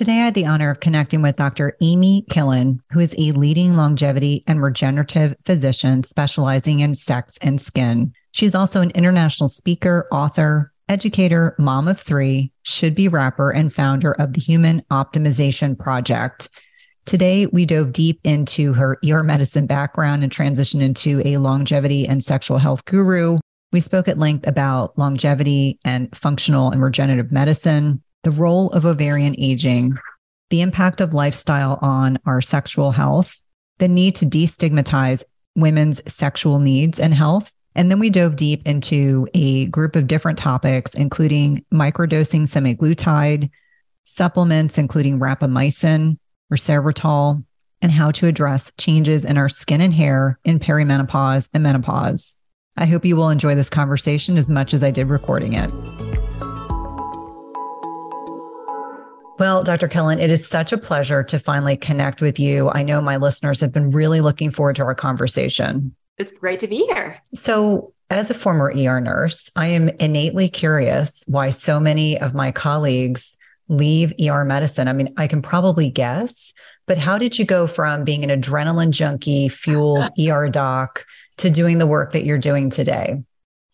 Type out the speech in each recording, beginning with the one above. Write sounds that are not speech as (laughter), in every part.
Today, I had the honor of connecting with Dr. Amy Killen, who is a leading longevity and regenerative physician specializing in sex and skin. She's also an international speaker, author, educator, mom of three, should be rapper, and founder of the Human Optimization Project. Today, we dove deep into her ER medicine background and transitioned into a longevity and sexual health guru. We spoke at length about longevity and functional and regenerative medicine, the role of ovarian aging, the impact of lifestyle on our sexual health, the need to destigmatize women's sexual needs and health. And then we dove deep into a group of different topics, including microdosing semaglutide, supplements, including rapamycin, resveratrol, and how to address changes in our skin and hair in perimenopause and menopause. I hope you will enjoy this conversation as much as I did recording it. Well, Dr. Killen, it is such a pleasure to finally connect with you. I know my listeners have been really looking forward to our conversation. It's great to be here. So, as a former ER nurse, I am innately curious why so many of my colleagues leave ER medicine. I mean, I can probably guess, but how did you go from being an adrenaline junkie, fueled (laughs) ER doc to doing the work that you're doing today?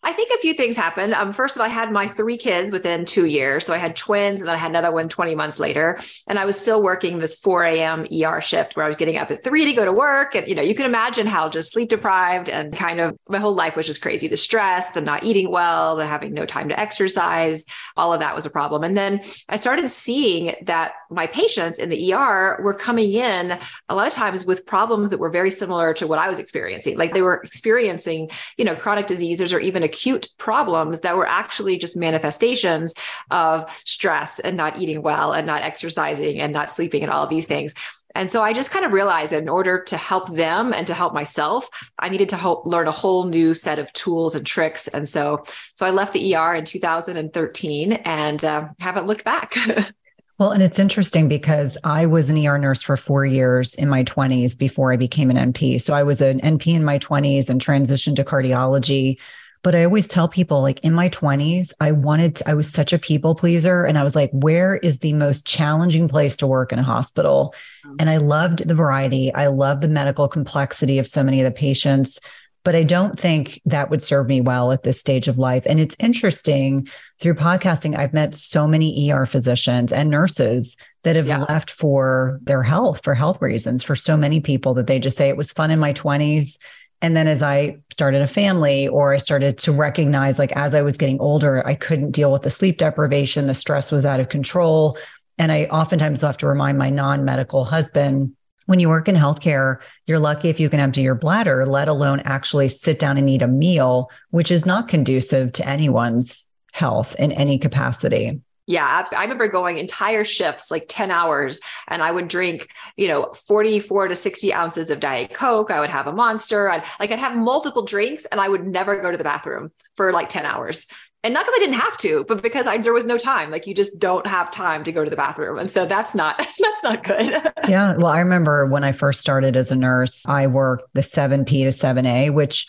I think a few things happened. Um, first of all, I had my three kids within two years. So I had twins and then I had another one 20 months later. And I was still working this 4 a.m. ER shift where I was getting up at three to go to work. And, you know, you can imagine how just sleep deprived and kind of my whole life was just crazy. The stress, the not eating well, the having no time to exercise, all of that was a problem. And then I started seeing that my patients in the ER were coming in a lot of times with problems that were very similar to what I was experiencing. Like they were experiencing, you know, chronic diseases or even acute problems that were actually just manifestations of stress and not eating well and not exercising and not sleeping and all of these things. And so I just kind of realized that in order to help them and to help myself, I needed to help learn a whole new set of tools and tricks. And so, so I left the ER in 2013 and uh, haven't looked back. (laughs) Well, and it's interesting because I was an ER nurse for four years in my 20s before I became an NP. So I was an NP in my 20s and transitioned to cardiology but I always tell people, like in my 20s, I wanted, to, I was such a people pleaser. And I was like, where is the most challenging place to work in a hospital? Mm-hmm. And I loved the variety. I love the medical complexity of so many of the patients. But I don't think that would serve me well at this stage of life. And it's interesting through podcasting, I've met so many ER physicians and nurses that have yeah. left for their health, for health reasons, for so many people that they just say it was fun in my 20s and then as I started a family or I started to recognize, like, as I was getting older, I couldn't deal with the sleep deprivation, the stress was out of control. And I oftentimes have to remind my non medical husband when you work in healthcare, you're lucky if you can empty your bladder, let alone actually sit down and eat a meal, which is not conducive to anyone's health in any capacity. Yeah, I remember going entire shifts, like 10 hours, and I would drink, you know, 44 to 60 ounces of Diet Coke. I would have a monster. I'd like I'd have multiple drinks and I would never go to the bathroom for like 10 hours. And not because I didn't have to, but because I, there was no time. Like you just don't have time to go to the bathroom. And so that's not (laughs) that's not good. yeah. Well, I remember when I first started as a nurse, I worked the 7P to 7A, which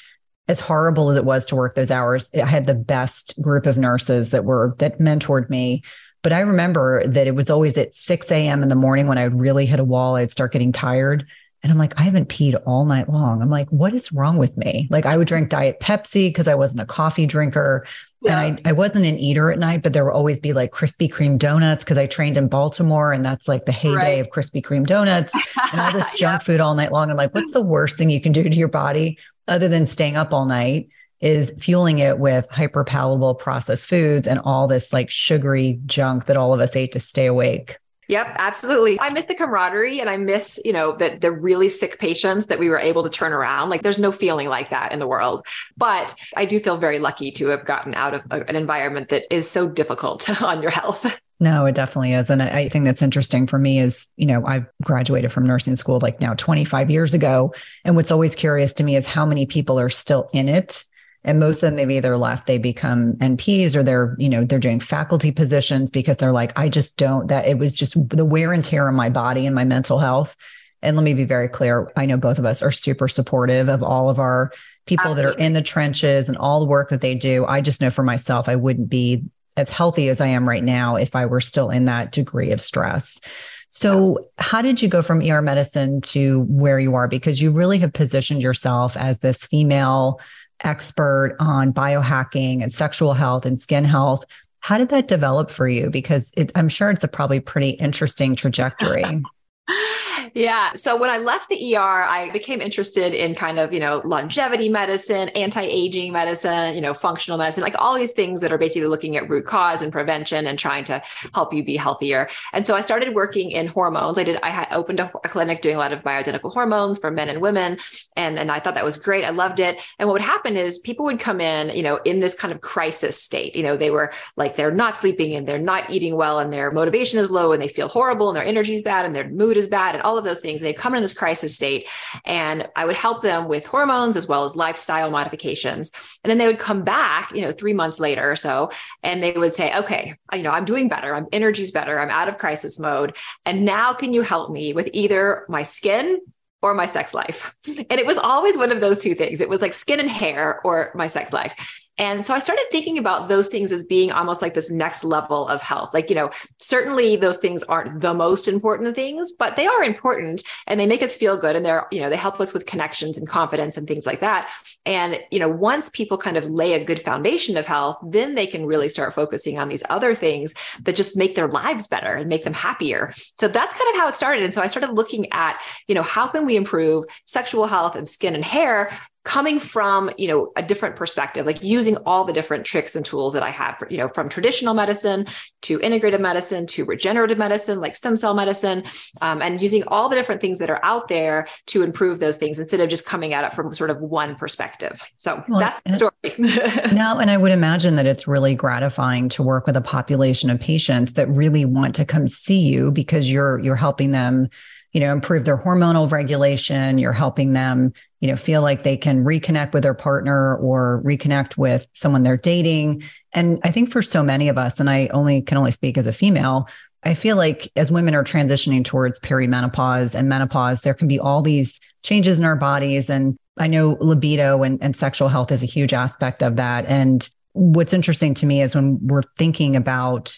as horrible as it was to work those hours, I had the best group of nurses that were that mentored me. But I remember that it was always at 6 a.m. in the morning when I would really hit a wall, I'd start getting tired. And I'm like, I haven't peed all night long. I'm like, what is wrong with me? Like I would drink Diet Pepsi because I wasn't a coffee drinker. Yeah. And I, I wasn't an eater at night, but there would always be like Krispy Kreme donuts because I trained in Baltimore and that's like the heyday right. of Krispy Kreme donuts and all this (laughs) junk yeah. food all night long. I'm like, what's the worst thing you can do to your body other than staying up all night? Is fueling it with hyper palatable processed foods and all this like sugary junk that all of us ate to stay awake. Yep, absolutely. I miss the camaraderie and I miss, you know, that the really sick patients that we were able to turn around. Like there's no feeling like that in the world. But I do feel very lucky to have gotten out of an environment that is so difficult (laughs) on your health. No, it definitely is. And I, think that's interesting for me is, you know, I've graduated from nursing school like now 25 years ago. And what's always curious to me is how many people are still in it. And most of them, maybe they're left, they become NPs or they're, you know, they're doing faculty positions because they're like, I just don't, that it was just the wear and tear on my body and my mental health. And let me be very clear. I know both of us are super supportive of all of our people Absolutely. that are in the trenches and all the work that they do. I just know for myself, I wouldn't be as healthy as I am right now if I were still in that degree of stress. So, how did you go from ER medicine to where you are? Because you really have positioned yourself as this female expert on biohacking and sexual health and skin health. How did that develop for you? Because it, I'm sure it's a probably pretty interesting trajectory. (laughs) Yeah. So when I left the ER, I became interested in kind of, you know, longevity medicine, anti aging medicine, you know, functional medicine, like all these things that are basically looking at root cause and prevention and trying to help you be healthier. And so I started working in hormones. I did, I had opened a, a clinic doing a lot of bioidentical hormones for men and women. And, and I thought that was great. I loved it. And what would happen is people would come in, you know, in this kind of crisis state. You know, they were like, they're not sleeping and they're not eating well and their motivation is low and they feel horrible and their energy is bad and their mood is bad and all of those things. They'd come in this crisis state, and I would help them with hormones as well as lifestyle modifications. And then they would come back, you know, three months later or so, and they would say, okay, you know, I'm doing better. I'm energy's better. I'm out of crisis mode. And now can you help me with either my skin or my sex life. (laughs) And it was always one of those two things. It was like skin and hair or my sex life. And so I started thinking about those things as being almost like this next level of health. Like, you know, certainly those things aren't the most important things, but they are important and they make us feel good and they're, you know, they help us with connections and confidence and things like that. And, you know, once people kind of lay a good foundation of health, then they can really start focusing on these other things that just make their lives better and make them happier. So that's kind of how it started. And so I started looking at, you know, how can we improve sexual health and skin and hair coming from you know a different perspective like using all the different tricks and tools that i have for, you know from traditional medicine to integrative medicine to regenerative medicine like stem cell medicine um, and using all the different things that are out there to improve those things instead of just coming at it from sort of one perspective. So well, that's the story. (laughs) Now and i would imagine that it's really gratifying to work with a population of patients that really want to come see you because you're you're helping them you know improve their hormonal regulation. You're helping them you know feel like they can reconnect with their partner or reconnect with someone they're dating. And i think for so many of us and i only can only speak as a female i feel like as women are transitioning towards perimenopause and menopause there can be all these changes in our bodies. And i know libido and, and sexual health is a huge aspect of that. And what's interesting to me is when we're thinking about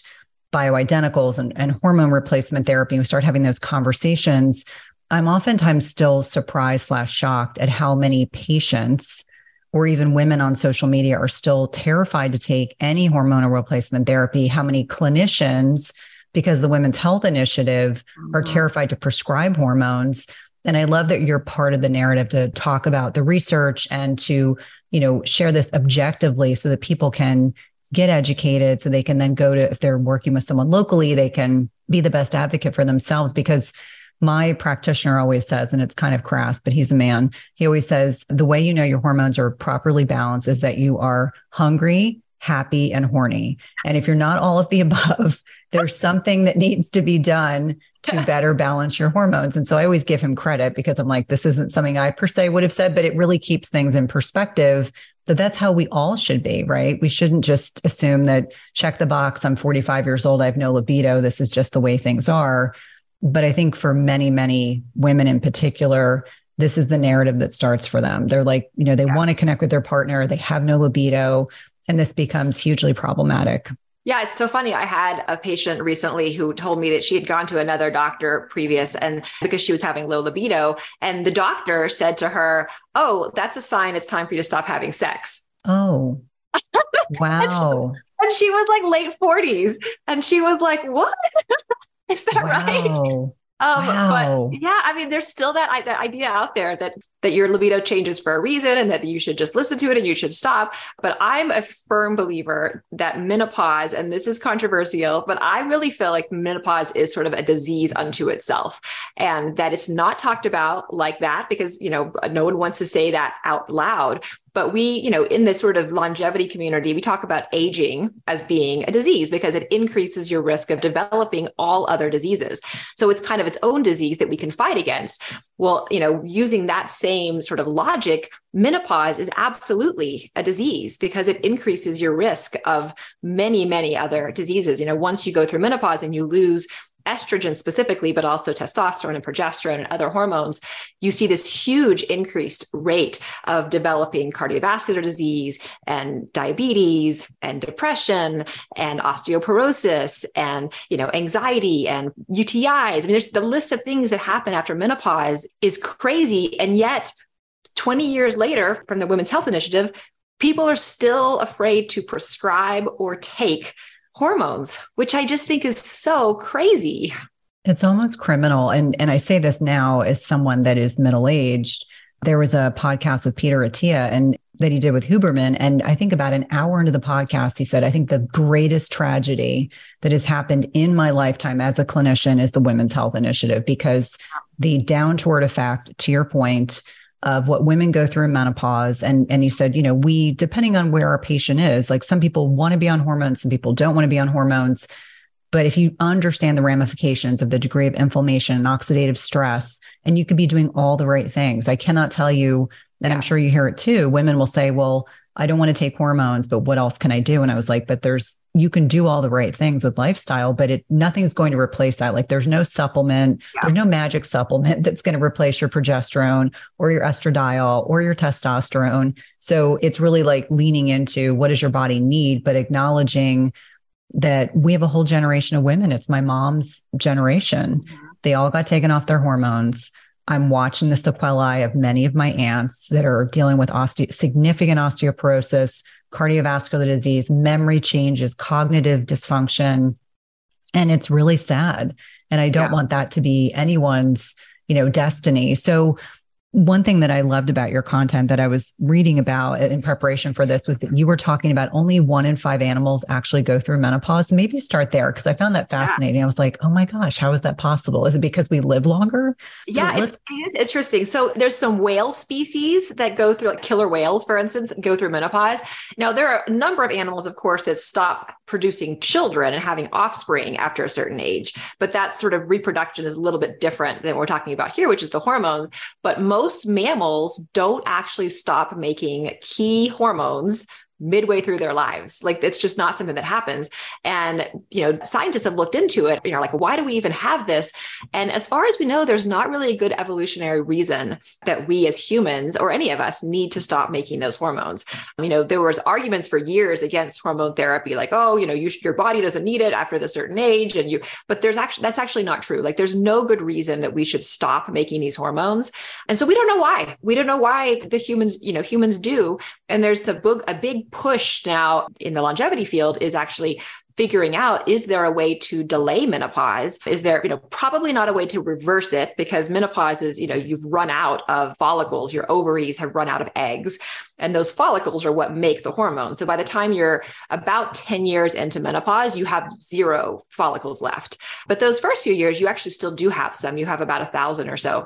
bioidenticals and, and hormone replacement therapy we start having those conversations I'm oftentimes still surprised slash shocked at how many patients or even women on social media are still terrified to take any hormonal replacement therapy. How many clinicians, because the Women's Health Initiative, mm-hmm. are terrified to prescribe hormones. And I love that you're part of the narrative to talk about the research and to, you know, share this objectively so that people can get educated so they can then go to if they're working with someone locally, they can be the best advocate for themselves because my practitioner always says, and it's kind of crass, but he's a man. He always says, the way you know your hormones are properly balanced is that you are hungry, happy, and horny. And if you're not all of the (laughs) above, there's something that needs to be done to better balance your hormones. And so I always give him credit because I'm like, this isn't something I per se would have said, but it really keeps things in perspective. So that's how we all should be, right? We shouldn't just assume that check the box, I'm 45 years old, I have no libido, this is just the way things are but I think for many, many women in particular, this is the narrative that starts for them. They're like, you know, they yeah. want to connect with their partner, they have no libido, and this becomes hugely problematic. Yeah, it's so funny. I had a patient recently who told me that she had gone to another doctor previous and because she was having low libido and the doctor said to her, "Oh, that's a sign it's time for you to stop having sex." Oh. Wow. (laughs) and, she, and she was like late 40s and she was like, What? (laughs) Is that wow. right? Um, wow. But yeah, I mean, there's still that, that idea out there that that your libido changes for a reason and that you should just listen to it and you should stop. But I'm a firm believer that menopause, and this is controversial, but I really feel like menopause is sort of a disease unto itself, and that it's not talked about like that because you know no one wants to say that out loud. But we, you know, in this sort of longevity community, we talk about aging as being a disease because it increases your risk of developing all other diseases. So it's kind of its own disease that we can fight against. Well, you know, using that same sort of logic, menopause is absolutely a disease because it increases your risk of many, many other diseases. You know, once you go through menopause and you lose estrogen specifically, but also testosterone and progesterone and other hormones, you see this huge increased rate of developing cardiovascular disease and diabetes and depression and osteoporosis and you know anxiety and UTIs. I mean, there's the list of things that happen after menopause is crazy, and yet 20 years later, from the Women's Health Initiative, people are still afraid to prescribe or take hormones, which I just think is so crazy. It's almost criminal. And, and I say this now as someone that is middle aged. There was a podcast with Peter Attia and that he did with Huberman. And I think about an hour into the podcast, he said, I think the greatest tragedy that has happened in my lifetime as a clinician is the Women's Health Initiative because the downward effect, to your point, of what women go through in menopause. And, and he said, you know, we, depending on where our patient is, like some people want to be on hormones, some people don't want to be on hormones. But if you understand the ramifications of the degree of inflammation and oxidative stress, and you could be doing all the right things, I cannot tell you, and yeah. I'm sure you hear it too. Women will say, well, I don't want to take hormones, but what else can I do? And I was like, but there's you can do all the right things with lifestyle, but it nothing's going to replace that. Like there's no supplement, yeah. there's no magic supplement (laughs) that's going to replace your progesterone or your estradiol or your testosterone. So it's really like leaning into what does your body need, but acknowledging that we have a whole generation of women. It's my mom's generation. Mm-hmm. They all got taken off their hormones. I'm watching the sequelae of many of my aunts that are dealing with osteo- significant osteoporosis, cardiovascular disease, memory changes, cognitive dysfunction. And it's really sad. And I don't yeah. want that to be anyone's, you know, destiny. So one thing that I loved about your content that I was reading about in preparation for this was that you were talking about only one in five animals actually go through menopause. Maybe start there because I found that fascinating. Yeah. I was like, oh my gosh, how is that possible? Is it because we live longer? So yeah, it's, it is interesting. So there's some whale species that go through, like killer whales, for instance, go through menopause. Now, there are a number of animals, of course, that stop producing children and having offspring after a certain age. But that sort of reproduction is a little bit different than we're talking about here, which is the hormones. But most most mammals don't actually stop making key hormones midway through their lives. Like it's just not something that happens. And, you know, scientists have looked into it, you know, like, why do we even have this? And as far as we know, there's not really a good evolutionary reason that we as humans or any of us need to stop making those hormones. You know, there was arguments for years against hormone therapy, like, oh, you know, you your body doesn't need it after the certain age. And you, but there's actually, that's actually not true. Like there's no good reason that we should stop making these hormones. And so we don't know why. We don't know why the humans, you know, humans do. And there's a big, a big push now in the longevity field is actually figuring out is there a way to delay menopause? Is there you know probably not a way to reverse it because menopause is you know you've run out of follicles your ovaries have run out of eggs and those follicles are what make the hormones. So by the time you're about 10 years into menopause you have zero follicles left. But those first few years you actually still do have some. You have about a thousand or so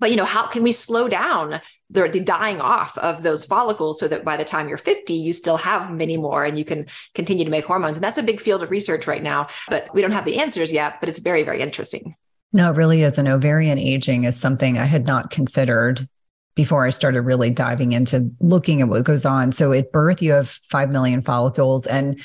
but you know how can we slow down the, the, dying off of those follicles so that by the time you're 50 you still have many more and you can continue to make hormones? And that's a big field of research right now but we don't have the answers yet but it's very very interesting. No it really is. An ovarian aging is something i had not considered before i started really diving into looking at what goes on. So at birth you have 5 million follicles and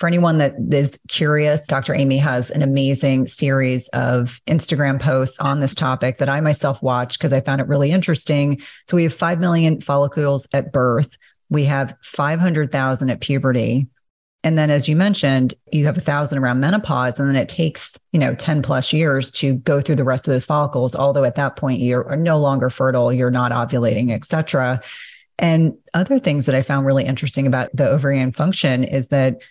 for anyone that is curious, Dr. Amy has an amazing series of Instagram posts on this topic that I myself watched because I found it really interesting. So we have 5 million follicles at birth, we have 500,000 at puberty. And then, as you mentioned, you have a thousand around menopause, and then it takes, you know, 10 plus years to go through the rest of those follicles. Although at that point you're no longer fertile, you're not ovulating, et cetera. And other things that I found really interesting about the ovarian function is that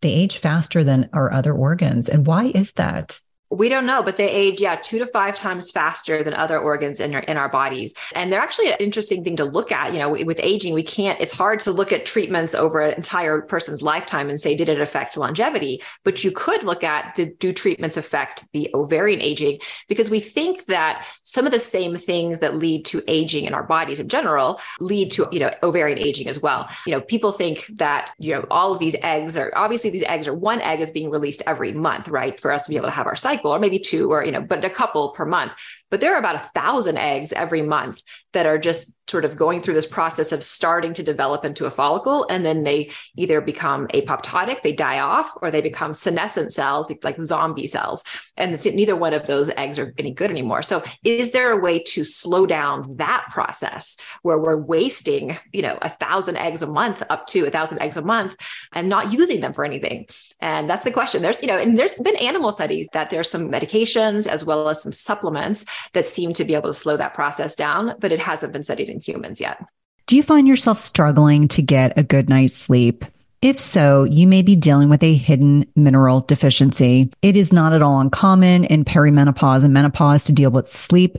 they age faster than our other organs. And why is that? We don't know, but they age, yeah, two to five times faster than other organs in our, in our bodies. And they're actually an interesting thing to look at. You know, with aging, we can't, it's hard to look at treatments over an entire person's lifetime and say, did it affect longevity? But you could look at, did, do treatments affect the ovarian aging? Because we think that some of the same things that lead to aging in our bodies in general lead to, you know, ovarian aging as well. You know, people think that, you know, all of these eggs are obviously these eggs are one egg is being released every month, right? For us to be able to have our cycle cycle or maybe two or you know but a couple per month but there are about a thousand eggs every month that are just sort of going through this process of starting to develop into a follicle. And then they either become apoptotic, they die off, or they become senescent cells, like zombie cells. And neither one of those eggs are any good anymore. So is there a way to slow down that process where we're wasting, you know, a thousand eggs a month up to a thousand eggs a month and not using them for anything? And that's the question. There's, you know, and there's been animal studies that there's some medications as well as some supplements that seem to be able to slow that process down, but it hasn't been studied in humans yet. Do you find yourself struggling to get a good night's sleep? If so, you may be dealing with a hidden mineral deficiency. It is not at all uncommon in perimenopause and menopause to deal with sleep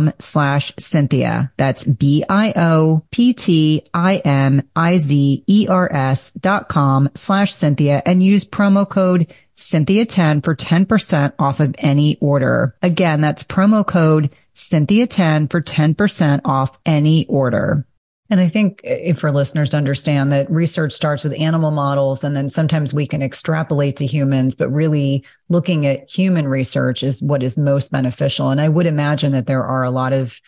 bioptimizers.com slash Cynthia. That's B-I-O-P-T-I-M-I-Z-E-R-S dot com slash Cynthia and use promo code Cynthia 10 for 10% off of any order. Again, that's promo code Cynthia 10 for 10% off any order. And I think uh, if for listeners to understand that research starts with animal models and then sometimes we can extrapolate to humans, but really looking at human research is what is most beneficial. And I would imagine that there are a lot of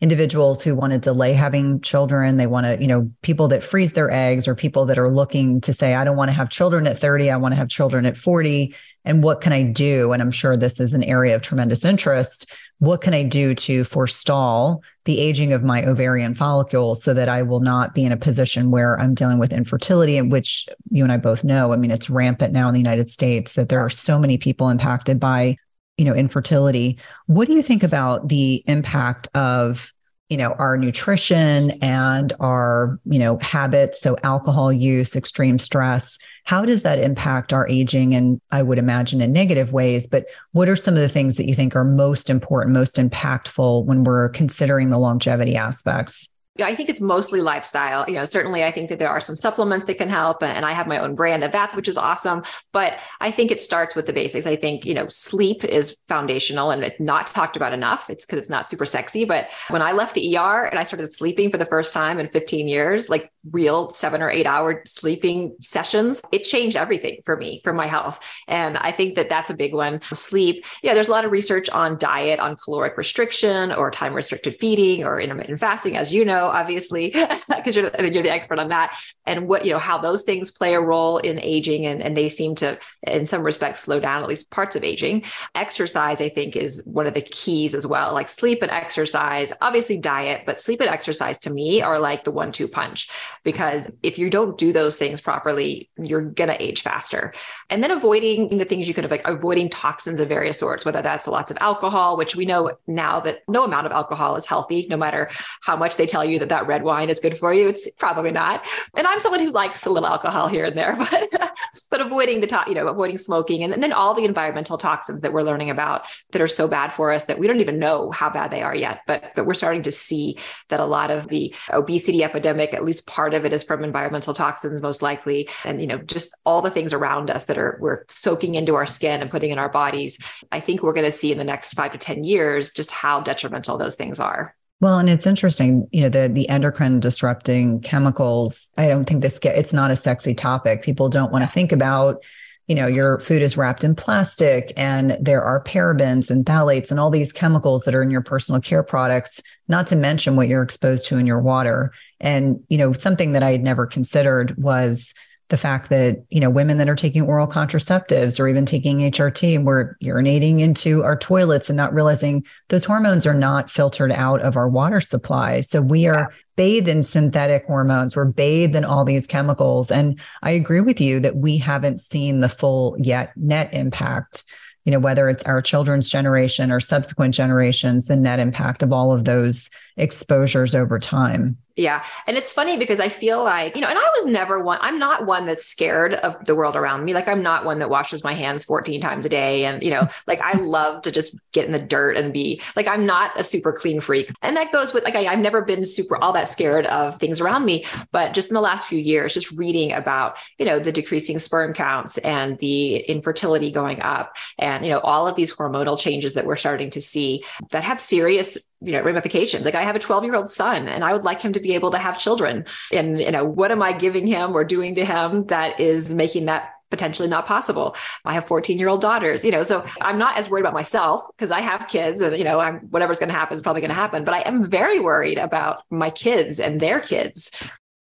individuals who want to delay having children. They want to, you know, people that freeze their eggs or people that are looking to say, I don't want to have children at 30, I want to have children at 40. And what can I do? And I'm sure this is an area of tremendous interest. What can I do to forestall the aging of my ovarian follicles so that I will not be in a position where I'm dealing with infertility, in which you and I both know, I mean, it's rampant now in the United States that there are so many people impacted by you know infertility what do you think about the impact of you know our nutrition and our you know habits? So alcohol use extreme stress how does that impact our aging and i would imagine in negative ways? But what are some of the things that you think are most important most impactful when we're considering the longevity aspects I think it's mostly lifestyle. You know, certainly I think that there are some supplements that can help. And I have my own brand of that, which is awesome. But I think it starts with the basics. I think, you know, sleep is foundational and it's not talked about enough. It's because it's not super sexy. But when I left the ER and I started sleeping for the first time in 15 years, like real seven or eight hour sleeping sessions, it changed everything for me, for my health. And I think that that's a big one. Sleep. Yeah, there's a lot of research on diet, on caloric restriction or time restricted feeding or intermittent fasting, as you know obviously, (laughs) because you're, you're the expert on that, and what, you know, how those things play a role in aging. And, and they seem to, in some respects, slow down at least parts of aging. Exercise, I think, is one of the keys as well, like sleep and exercise, obviously diet, but sleep and exercise to me are like the one two punch. Because if you don't do those things properly, you're going to age faster. And then avoiding the things you could have, like avoiding toxins of various sorts, whether that's lots of alcohol, which we know now that no amount of alcohol is healthy, no matter how much they tell you that that red wine is good for you. It's probably not. And I'm someone who likes a little alcohol here and there, (laughs) but but avoiding the top, you know, avoiding smoking and, and then all the environmental toxins that we're learning about that are so bad for us that we don't even know how bad they are yet. But but we're starting to see that a lot of the obesity epidemic, at least part of it is from environmental toxins, most likely. And you know, just all the things around us that are we're soaking into our skin and putting in our bodies. I think we're going to see in the next five to 10 years just how detrimental those things are. Well, and it's interesting, you know, the the endocrine disrupting chemicals. I don't think this get it's not a sexy topic. People don't want to think about, you know, your food is wrapped in plastic and there are parabens and phthalates and all these chemicals that are in your personal care products, not to mention what you're exposed to in your water. And, you know, something that I had never considered was the fact that you know women that are taking oral contraceptives or even taking HRT and we're urinating into our toilets and not realizing those hormones are not filtered out of our water supply. So we are bathed in synthetic hormones. We're bathed in all these chemicals. And I agree with you that we haven't seen the full yet net impact you know whether it's our children's generation or subsequent generations the net impact of all of those exposures over time yeah. And it's funny because I feel like, you know, and I was never one, I'm not one that's scared of the world around me. Like I'm not one that washes my hands 14 times a day. And, you know, (laughs) like I love to just get in the dirt and be like, I'm not a super clean freak. And that goes with like, I, I've never been super all that scared of things around me. But just in the last few years, just reading about, you know, the decreasing sperm counts and the infertility going up and, you know, all of these hormonal changes that we're starting to see that have serious you know ramifications like i have a 12 year old son and i would like him to be able to have children. And you know what am i giving him or doing to him that is making that potentially not possible? I have 14 year old daughters you know so i'm not as worried about myself because i have kids and you know i'm whatever's going to happen is probably going to happen. But i am very worried about my kids and their kids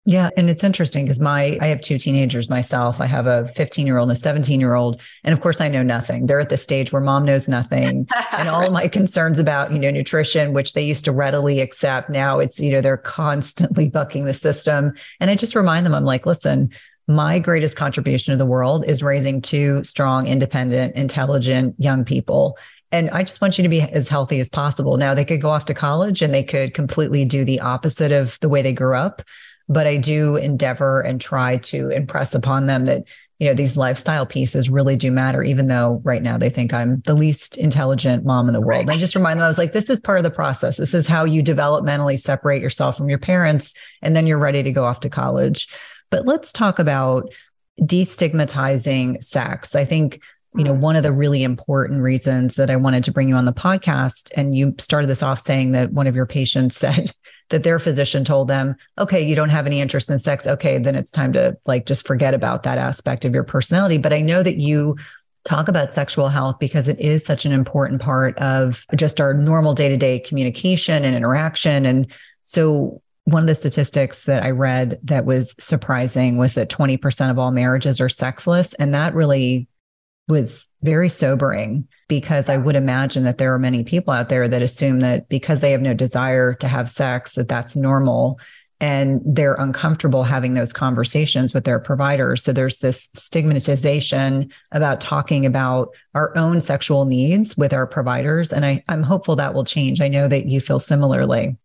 yeah. And it's interesting because my, I have two teenagers myself. I have a 15 year old and a 17 year old. And of course, I know nothing. They're at the stage where mom knows nothing. and (laughs) all my concerns about, you know, nutrition, which they used to readily accept, now it's, you know, they're constantly bucking the system. And I just remind them, I'm like, listen, my greatest contribution to the world is raising two strong, independent, intelligent young people. And I just want you to be as healthy as possible. Now, they could go off to college and they could completely do the opposite of the way they grew up but I do endeavor and try to impress upon them that you know these lifestyle pieces really do matter even though right now they think i'm the least intelligent mom in the world right. i just remind them i was like this is part of the process this is how you developmentally separate yourself from your parents and then you're ready to go off to college but let's talk about destigmatizing sex i think you know mm. one of the really important reasons that i wanted to bring you on the podcast and you started this off saying that one of your patients (laughs) said that their physician told them, okay, you don't have any interest in sex. Okay, then it's time to like just forget about that aspect of your personality. But I know that you talk about sexual health because it is such an important part of just our normal day to day communication and interaction. And so, one of the statistics that I read that was surprising was that 20% of all marriages are sexless. And that really was very sobering because I would imagine that there are many people out there that assume that because they have no desire to have sex, that that's normal and they're uncomfortable having those conversations with their providers. So there's this stigmatization about talking about our own sexual needs with our providers. And I, I'm hopeful that will change. I know that you feel similarly.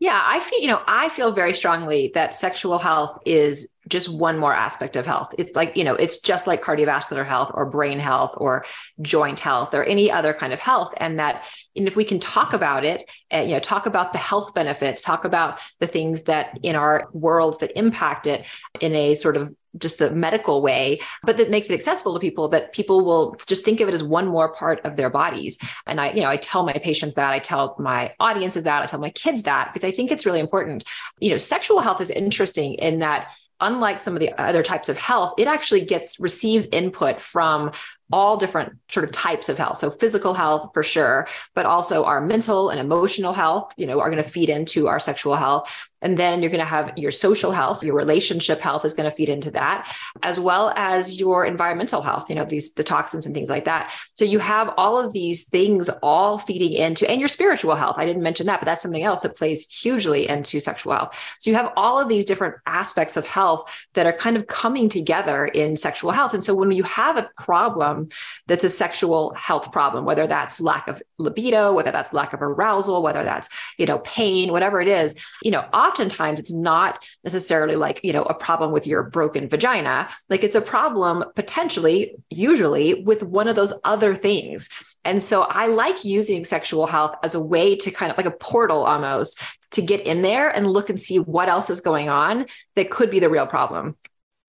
Yeah, I feel, you know, I feel very strongly that sexual health is just one more aspect of health. It's like, you know, it's just like cardiovascular health or brain health or joint health or any other kind of health. And that, and if we can talk about it, and, you know, talk about the health benefits, talk about the things that in our world that impact it in a sort of just a medical way, but that makes it accessible to people that people will just think of it as one more part of their bodies. And I, you know, I tell my patients that, I tell my audiences that, I tell my kids that, because I think it's really important. You know, sexual health is interesting in that unlike some of the other types of health, it actually gets receives input from all different sort of types of health. So physical health for sure, but also our mental and emotional health, you know, are going to feed into our sexual health. And then you're going to have your social health, your relationship health is going to feed into that, as well as your environmental health, you know, these the toxins and things like that. So you have all of these things all feeding into, and your spiritual health. I didn't mention that, but that's something else that plays hugely into sexual health. So you have all of these different aspects of health that are kind of coming together in sexual health. And so when you have a problem that's a sexual health problem, whether that's lack of libido, whether that's lack of arousal, whether that's, you know, pain, whatever it is, you know, oftentimes it's not necessarily like, you know, a problem with your broken vagina. Like it's a problem potentially, usually with one of those other things. And so I like using sexual health as a way to kind of like a portal almost to get in there and look and see what else is going on that could be the real problem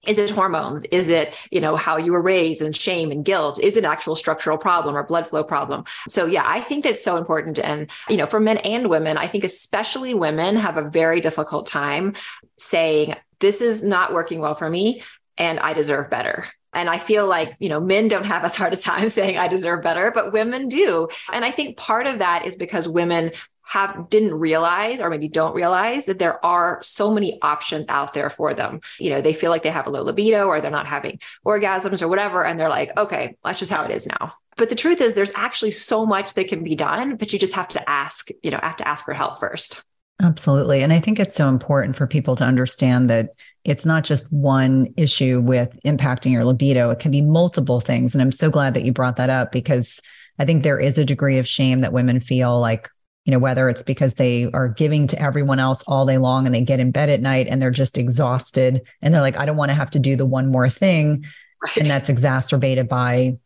is it hormones? Is it you know how you were raised and shame and guilt? Is it actual structural problem or blood flow problem? So yeah i think that's so important. And you know for men and women i think especially women have a very difficult time saying this is not working well for me and i deserve better. And I feel like, you know, men don't have as hard a time (laughs) saying I deserve better, but women do. And I think part of that is because women have didn't realize or maybe don't realize that there are so many options out there for them. You know, they feel like they have a low libido or they're not having orgasms or whatever and they're like, okay, that's just how it is now. But the truth is there's actually so much that can be done, but you just have to ask, you know, have to ask for help first. Absolutely. And I think it's so important for people to understand that it's not just one issue with impacting your libido. It can be multiple things. And I'm so glad that you brought that up because I think there is a degree of shame that women feel like you know, whether it's because they are giving to everyone else all day long and they get in bed at night and they're just exhausted and they're like, I don't want to have to do the one more thing. Right. And that's exacerbated by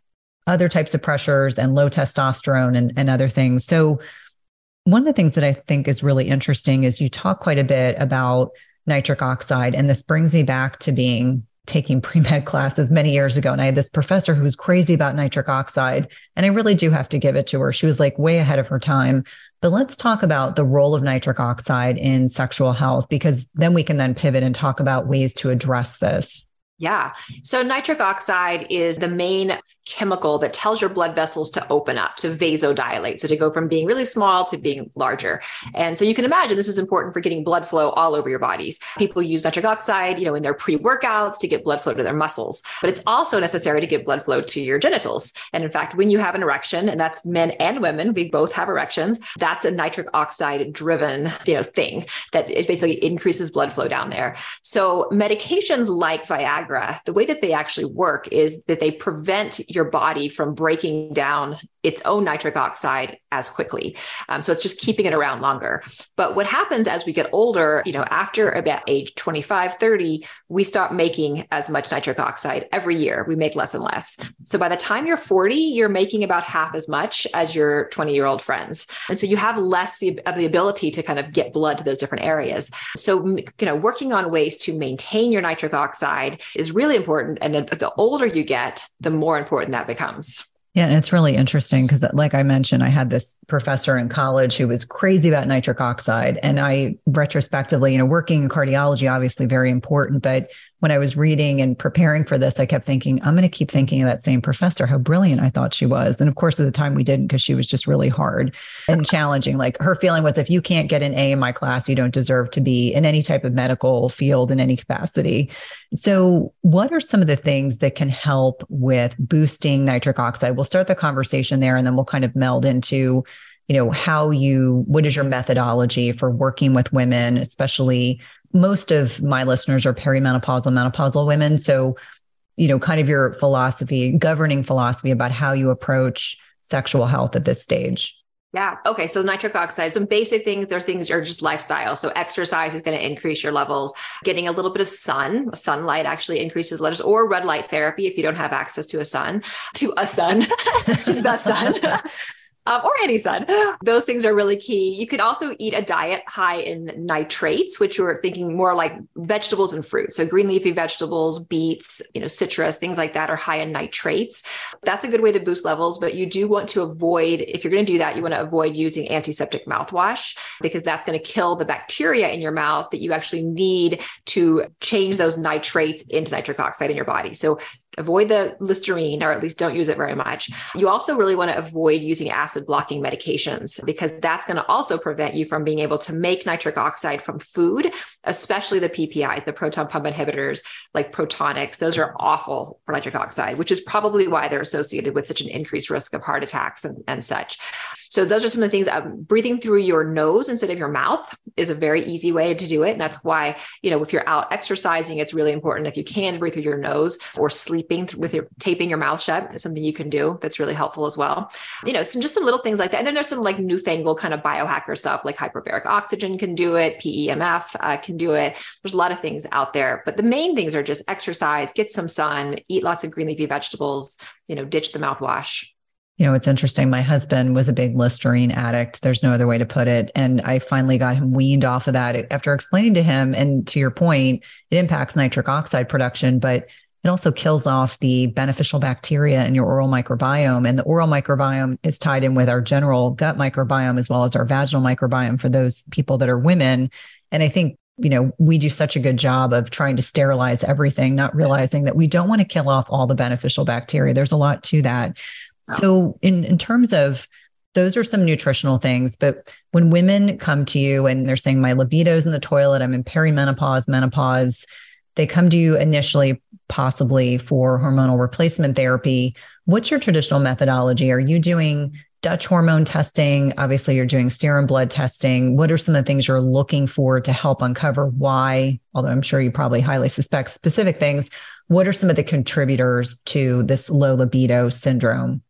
other types of pressures and low testosterone and, and other things. So, one of the things that I think is really interesting is you talk quite a bit about nitric oxide. And this brings me back to being taking (laughs) pre-med classes many years ago and I had this professor who was crazy about nitric oxide and I really do have to give it to her. She was like way ahead of her time. But let's talk about the role of nitric oxide in sexual health because then we can then pivot and talk about ways to address this. Yeah. So nitric oxide is the main chemical that tells your blood vessels to open up, to vasodilate. So to go from being really small to being larger. And so you can imagine this is important for getting blood flow all over your bodies. People use nitric oxide, you know, in their pre-workouts to get blood flow to their muscles, but it's also necessary to get blood flow to your genitals. And in fact, when you have an erection, and that's men and women, we both have erections, that's a nitric oxide driven, you know, thing that it basically increases blood flow down there. So medications like Viagra, the way that they actually work is that they prevent your body from breaking down its own nitric oxide as quickly. Um, so it's just keeping it around longer. But what happens as we get older, you know, after about age 25, 30, we stop making as much nitric oxide every year. We make less and less. So by the time you're 40, you're making about half as much as your 20 year old friends. And so you have less the, of the ability to kind of get blood to those different areas. So, you know, working on ways to maintain your nitric oxide is really important. And the older you get, the more important that becomes. Yeah, and it's really interesting because, like I mentioned, I had this professor in college who was crazy about nitric oxide. And I retrospectively, you know, working in cardiology, obviously very important, but when I was reading and preparing for this, I kept thinking, I'm going to keep thinking of that same professor, how brilliant I thought she was. And of course, at the time we didn't because she was just really hard and challenging. Like her feeling was if you can't get an A in my class, you don't deserve to be in any type of medical field in any capacity. So, what are some of the things that can help with boosting nitric oxide? We'll start the conversation there and then we'll kind of meld into you know how you what is your methodology for working with women especially most of my listeners are perimenopausal menopausal women so you know kind of your philosophy governing philosophy about how you approach sexual health at this stage yeah. Okay. So nitric oxide, some basic things, there are things are just lifestyle. So exercise is going to increase your levels. Getting a little bit of sun, sunlight actually increases levels, or red light therapy if you don't have access to a sun, to a sun, (laughs) to the sun. (laughs) um, or any sun. Those things are really key. You could also eat a diet high in nitrates, which we're thinking more like vegetables and fruit. So green leafy vegetables, beets, you know, citrus, things like that are high in nitrates. That's a good way to boost levels, but you do want to avoid, if you're going to do that, you want to avoid using antiseptic mouthwash because that's going to kill the bacteria in your mouth that you actually need to change those nitrates into nitric oxide in your body. So avoid the Listerine or at least don't use it very much. You also really want to avoid using acid blocking medications because that's going to also prevent you from being able to make nitric oxide from food, especially the PPIs, the proton pump inhibitors like Protonix. Those are awful for nitric oxide, which is probably why they're associated with such an increased risk of heart attacks and, and such. So those are some of the things um, breathing through your nose instead of your mouth is a very easy way to do it. And that's why, you know, if you're out exercising, it's really important if you can breathe through your nose or with your taping your mouth shut is something you can do. That's really helpful as well. You know, some just some little things like that. And then there's some like newfangled kind of biohacker stuff like hyperbaric oxygen can do it, PEMF uh, can do it. There's a lot of things out there, but the main things are just exercise, get some sun, eat lots of green leafy vegetables, you know, ditch the mouthwash. You know, it's interesting. My husband was a big Listerine addict. There's no other way to put it. And I finally got him weaned off of that after explaining to him. And to your point, it impacts nitric oxide production, but it also kills off the beneficial bacteria in your oral microbiome. And the oral microbiome is tied in with our general gut microbiome as well as our vaginal microbiome for those people that are women. And I think you know, we do such a good job of trying to sterilize everything, not realizing that we don't want to kill off all the beneficial bacteria. There's a lot to that. So, in, in terms of those are some nutritional things. But when women come to you and they're saying, my libido's in the toilet, I'm in perimenopause, menopause, they come to you initially, possibly for hormonal replacement therapy. What's your traditional methodology? Are you doing Dutch hormone testing? Obviously, you're doing serum blood testing. What are some of the things you're looking for to help uncover why, although I'm sure you probably highly suspect specific things, what are some of the contributors to this low libido syndrome?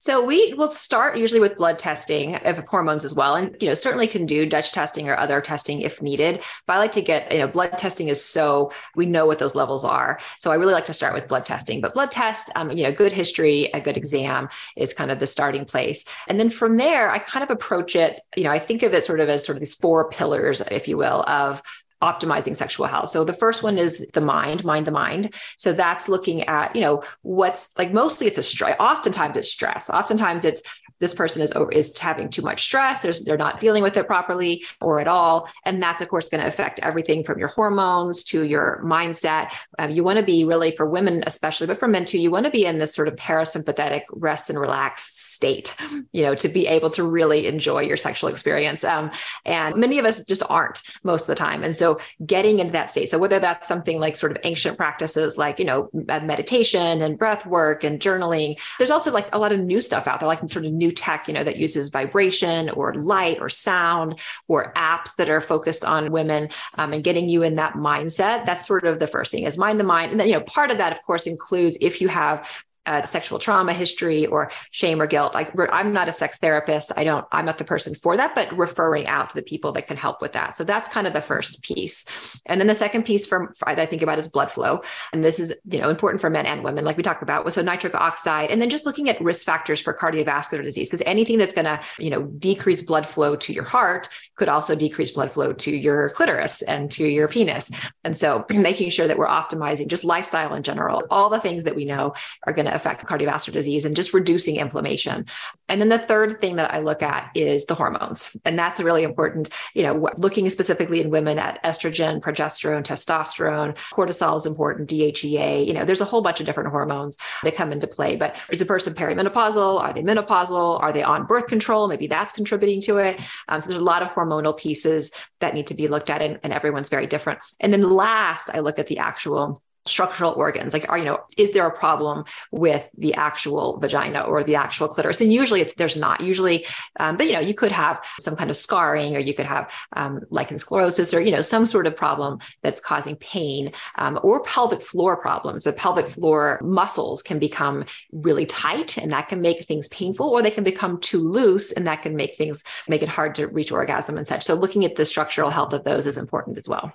So we will start usually with blood testing of hormones as well, and you know certainly can do Dutch testing or other testing if needed. But I like to get you know blood testing is so we know what those levels are. So I really like to start with blood testing. But blood test, um, you know, good history, a good exam is kind of the starting place, and then from there I kind of approach it. You know, I think of it sort of as sort of these four pillars, if you will, of optimizing sexual health. So the first one is the mind, mind the mind. So that's looking at, you know, what's like mostly it's a stress. Oftentimes it's stress. Oftentimes it's this person is over is having too much stress there's they're not dealing with it properly or at all. And that's of course going to affect everything from your hormones to your mindset. Um, you want to be really for women especially but for men too you want to be in this sort of parasympathetic rest and relax state you know to be able to really enjoy your sexual experience. Um, and many of us just aren't most of the time. And so getting into that state so whether that's something like sort of ancient practices like you know meditation and breath work and journaling there's also like a lot of new stuff out there like sort of new new tech, you know, that uses vibration or light or sound or apps that are focused on women um, and getting you in that mindset. That's sort of the first thing is mind the mind. And then, you know, part of that, of course, includes if you have uh, sexual trauma history or shame or guilt. Like I'm not a sex therapist. I don't, I'm not the person for that, but referring out to the people that can help with that. So that's kind of the first piece. And then the second piece from that I think about is blood flow. And this is, you know, important for men and women, like we talked about. So nitric oxide, and then just looking at risk factors for cardiovascular disease, because anything that's going to, you know, decrease blood flow to your heart could also decrease blood flow to your clitoris and to your penis. And so (clears throat) making sure that we're optimizing just lifestyle in general, all the things that we know are going to to affect cardiovascular disease and just reducing inflammation. And then the third thing that I look at is the hormones. And that's really important, you know, looking specifically in women at estrogen, progesterone, testosterone, cortisol is important, DHEA, you know, there's a whole bunch of different hormones that come into play. But is a person perimenopausal? Are they menopausal? Are they on birth control? Maybe that's contributing to it. Um, so there's a lot of hormonal pieces that need to be looked at, and, and everyone's very different. And then last, I look at the actual structural organs? Like are you know is there a problem with the actual vagina or the actual clitoris? And usually it's there's not. Usually um, but you know you could have some kind of scarring or you could have um, lichen sclerosus or you know some sort of problem that's causing pain um, or pelvic floor problems. The pelvic floor muscles can become really tight and that can make things painful or they can become too loose and that can make things make it hard to reach orgasm and such. So looking at the structural health of those is important as well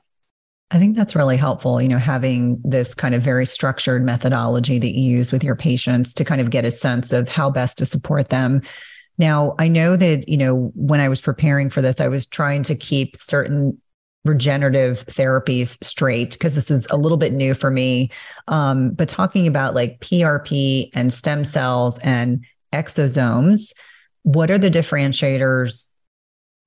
I think that's really helpful, you know, having this kind of very structured methodology that you use with your patients to kind of get a sense of how best to support them. Now, I know that, you know, when I was preparing for this, I was trying to keep certain regenerative therapies straight because this is a little bit new for me. Um, but talking about like PRP and stem cells and exosomes, what are the differentiators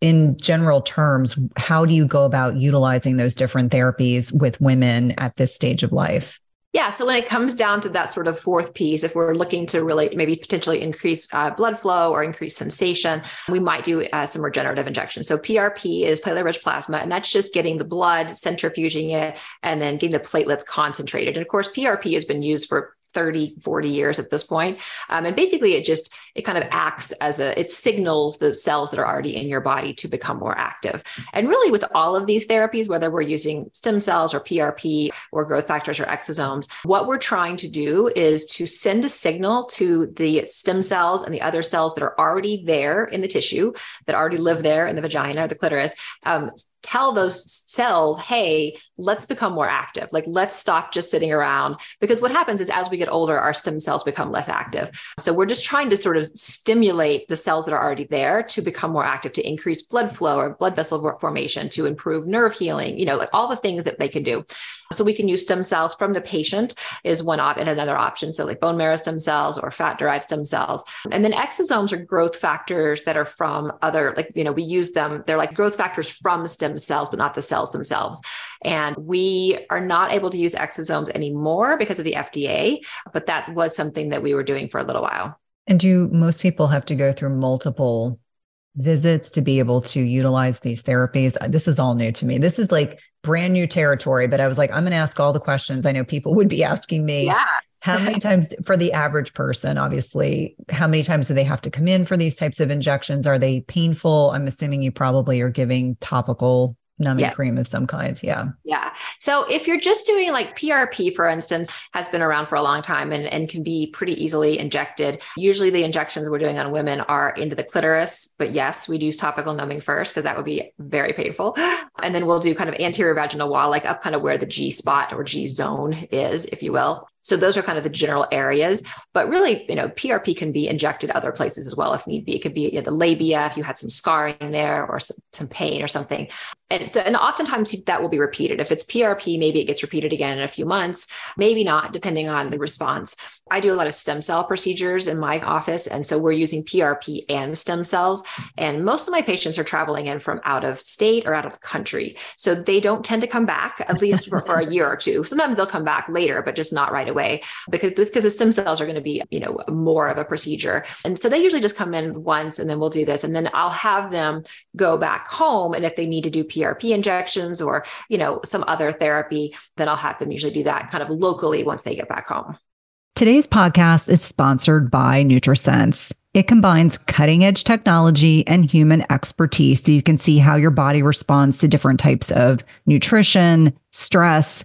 in general terms, how do you go about utilizing those different therapies with women at this stage of life? Yeah. So when it comes down to that sort of fourth piece, if we're looking to really maybe potentially increase uh, blood flow or increase sensation, we might do uh, some regenerative injections. So PRP is platelet rich plasma, and that's just getting the blood, centrifuging it, and then getting the platelets concentrated. And of course, PRP has been used for 30 40 years at this point. Um, and basically it just it kind of acts as a it signals the cells that are already in your body to become more active and really with all of these therapies whether we're using stem cells or prp or growth factors or exosomes what we're trying to do is to send a signal to the stem cells and the other cells that are already there in the tissue that already live there in the vagina or the clitoris um, tell those cells, hey, let's become more active. Like, let's stop just sitting around. Because what happens is as we get older, our stem cells become less active. So we're just trying to sort of stimulate the cells that are already there to become more active, to increase blood flow or blood vessel formation, to improve nerve healing, you know, like all the things that they can do. So we can use stem cells from the patient is one op and another option. So like bone marrow stem cells or fat derived stem cells. And then exosomes are growth factors that are from other, like, you know, we use them. They're like growth factors from stem cells, but not the cells themselves. And we are not able to use exosomes anymore because of the FDA, but that was something that we were doing for a little while. And do most people have to go through multiple visits to be able to utilize these therapies? This is all new to me. This is like brand new territory, but I was like, I'm going to ask all the questions I know people would be asking me. Yeah. how many (laughs) times for the average person, obviously, how many times do they have to come in for these types of injections? Are they painful? I'm assuming you probably are giving topical numbing yes. cream of some kind. Yeah. Yeah. So if you're just doing like PRP, for instance, has been around for a long time and, and can be pretty easily injected. Usually the injections we're doing on women are into the clitoris, but yes, we'd use topical numbing first because that would be very painful. And then we'll do kind of anterior vaginal wall, like up kind of where the G spot or G zone is, if you will. So those are kind of the general areas. But really, you know, PRP can be injected other places as well if need be. It could be you know, the labia if you had some scarring there or some, some pain or something. And so, and oftentimes that will be repeated. If it's PRP, maybe it gets repeated again in a few months, maybe not, depending on the response. I do a lot of stem cell procedures in my office. And so we're using PRP and stem cells. And most of my patients are traveling in from out of state or out of the country. So they don't tend to come back, at least for, for a year or two. Sometimes they'll come back later, but just not right away because this because the stem cells are going to be you know more of a procedure and so they usually just come in once and then we'll do this and then i'll have them go back home and if they need to do injections or you know some other therapy then i'll have them usually do that kind of locally once they get back home Today's podcast is sponsored by NutriSense. It combines cutting edge technology and human expertise so you can see how your body responds to different types of nutrition, stress,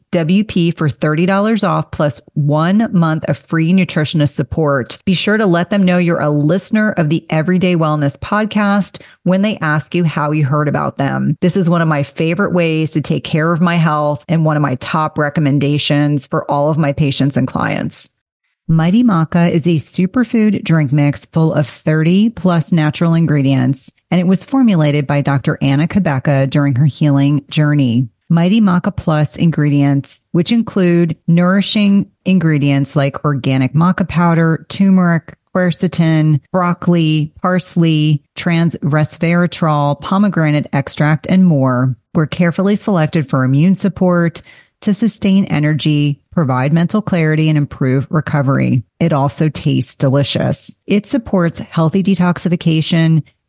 WP for $30 off plus one month of free nutritionist support. Be sure to let them know you're a listener of the Everyday Wellness podcast when they ask you how you heard about them. This is one of my favorite ways to take care of my health and one of my top recommendations for all of my patients and clients. Mighty Maca is a superfood drink mix full of 30 plus natural ingredients, and it was formulated by Dr. Anna Cabeca during her healing journey. Mighty Maca Plus ingredients, which include nourishing ingredients like organic maca powder, turmeric, quercetin, broccoli, parsley, trans resveratrol, pomegranate extract, and more, were carefully selected for immune support to sustain energy, provide mental clarity, and improve recovery. It also tastes delicious. It supports healthy detoxification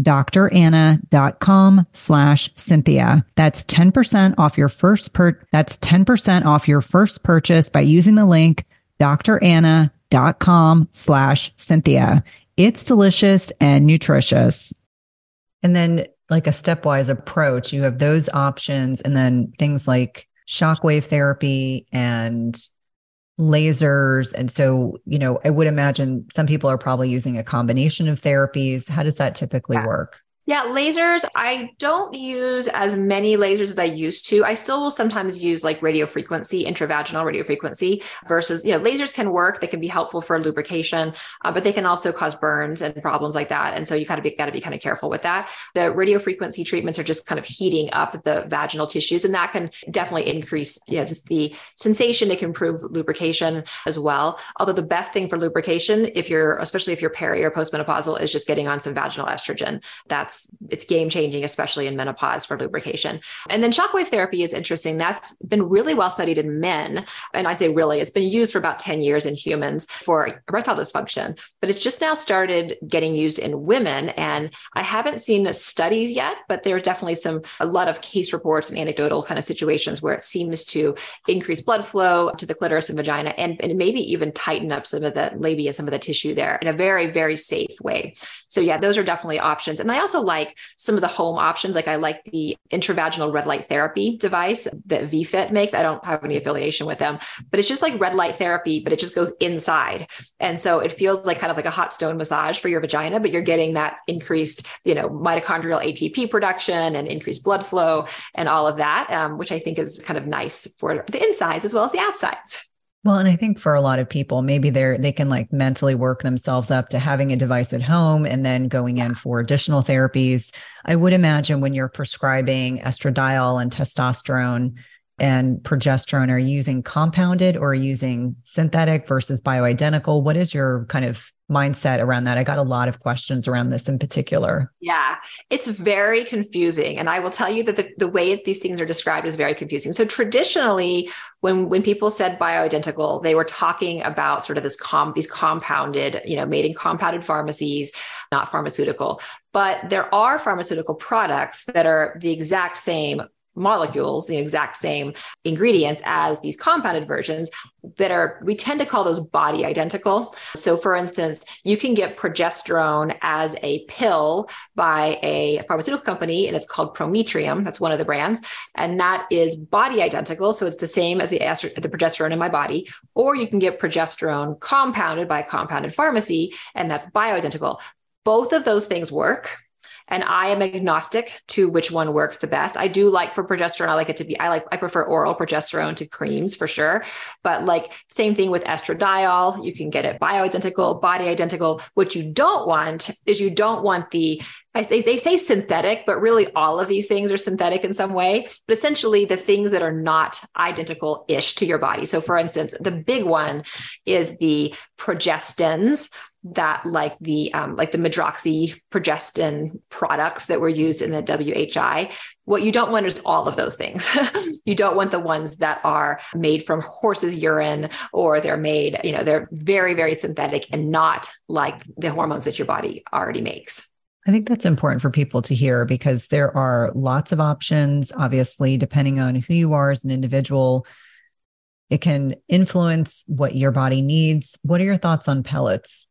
dranna.com slash Cynthia. That's 10% off your first per, that's 10% off your first purchase by using the link dranna.com slash Cynthia. It's delicious and nutritious. And then like a stepwise approach, you have those options and then things like shockwave therapy and lasers. And so, you know, I would imagine some people are probably using a combination of therapies. How does that typically yeah. work? Yeah, lasers. I don't use as many lasers as I used to. I still will sometimes use like radio frequency, intravaginal radio frequency versus, you know, lasers can work. They can be helpful for lubrication, uh, but they can also cause burns and problems like that. And so you gotta be, gotta be kind of careful with that. The radio frequency treatments are just kind of heating up the vaginal tissues and that can definitely increase, you know, the sensation. It can improve lubrication as well. Although the best thing for lubrication, if you're, especially if you're peri or postmenopausal is just getting on some vaginal estrogen. That's that's it's game changing, especially in menopause for lubrication. And then shockwave therapy is interesting. That's been really well studied in men. And I say really, it's been used for about 10 years in humans for erectile dysfunction, but it's just now started getting used in women. And I haven't seen studies yet, but there are definitely some, a lot of case reports and anecdotal kind of situations where it seems to increase blood flow to the clitoris and vagina and, and maybe even tighten up some of the labia, some of the tissue there in a very, very safe way. So yeah, those are definitely options. And I also like some of the home options. Like I like the intravaginal red light therapy device that VFit makes. I don't have any affiliation with them, but it's just like red light therapy, but it just goes inside. And so it feels like kind of like a hot stone massage for your vagina, but you're getting that increased, you know, mitochondrial ATP production and increased blood flow and all of that, um, which I think is kind of nice for the insides as well as the outsides. Well, and I think for a lot of people, maybe they're they can like mentally work themselves up to having a device at home and then going in for additional therapies. I would imagine when you're prescribing estradiol and testosterone, and progesterone are you using compounded or using synthetic versus bioidentical what is your kind of mindset around that? I got a lot of questions around this in particular. Yeah, it's very confusing. And I will tell you that the, the way these things are described is very confusing. So traditionally, when, when people said bioidentical, they were talking about sort of this com these compounded, you know, made in compounded pharmacies, not pharmaceutical. But there are pharmaceutical products that are the exact same molecules, the exact same ingredients as these compounded versions that are, we tend to call those body identical. So, for instance, you can get progesterone as a pill by a pharmaceutical company, and it's called Prometrium. That's one of the brands. And that is body identical. So, it's the same as the, the progesterone in my body. Or you can get progesterone compounded by a compounded pharmacy, and that's bioidentical. Both of those things work and I am agnostic to which one works the best. I do like for progesterone, I like it to be, I like, I prefer oral progesterone to creams for sure. But like same thing with estradiol, you can get it bioidentical, body identical. What you don't want is you don't want the they, they say synthetic, but really all of these things are synthetic in some way. But essentially, the things that are not identical ish to your body. So, for instance, the big one is the progestins, that like the um, like the medroxy progestin products that were used in the WHI. What you don't want is all of those things. (laughs) you don't want the ones that are made from horse's urine or they're made, you know, they're very, very synthetic and not like the hormones that your body already makes. I think that's important for people to hear because there are lots of options, obviously, depending on who you are as an individual. It can influence what your body needs. What are your thoughts on pellets?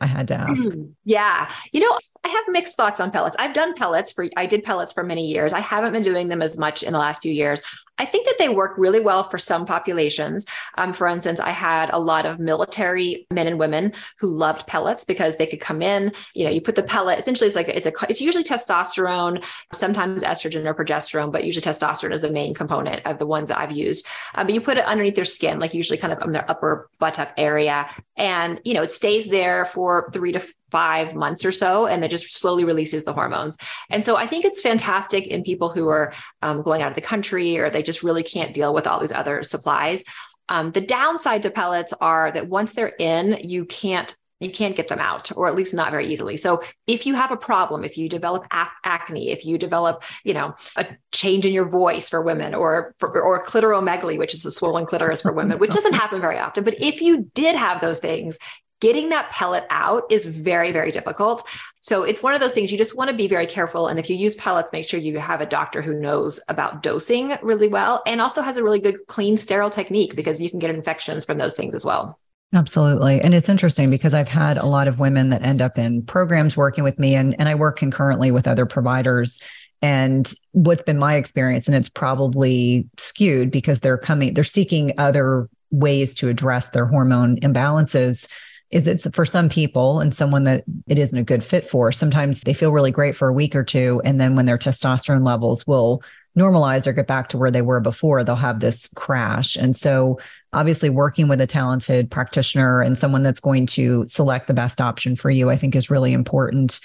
I had to ask. Mm, yeah. You know, I have mixed thoughts on pellets. I've done pellets for, I did pellets for many years. I haven't been doing them as much in the last few years. I think that they work really well for some populations. Um, for instance, I had a lot of military men and women who loved pellets because they could come in, you know, you put the pellet, essentially it's like, it's a, it's usually testosterone, sometimes estrogen or progesterone, but usually testosterone is the main component of the ones that I've used. Um, but you put it underneath their skin, like usually kind of on their upper buttock area. And, you know, it stays there for three to five months or so, and it just slowly releases the hormones. And so I think it's fantastic in people who are um, going out of the country or they just really can't deal with all these other supplies. Um, the downside to pellets are that once they're in, you can't you can't get them out or at least not very easily so if you have a problem if you develop ac- acne if you develop you know a change in your voice for women or or clitoromegaly which is a swollen clitoris for women which doesn't happen very often but if you did have those things getting that pellet out is very, very difficult. So it's one of those things you just want to be very careful. And if you use pellets, make sure you have a doctor who knows about dosing really well and also has a really good, clean, sterile technique because you can get infections from those things as well. Absolutely. And it's interesting because I've had a lot of women that end up in programs working with me and, and I work concurrently with other providers. And what's been my experience, and it's probably skewed because they're coming, they're seeking other ways to address their hormone imbalances is it's for some people and someone that it isn't a good fit for, sometimes they feel really great for a week or two. And then when their testosterone levels will normalize or get back to where they were before, they'll have this crash. And so, obviously, working with a talented practitioner and someone that's going to select the best option for you, I think is really important.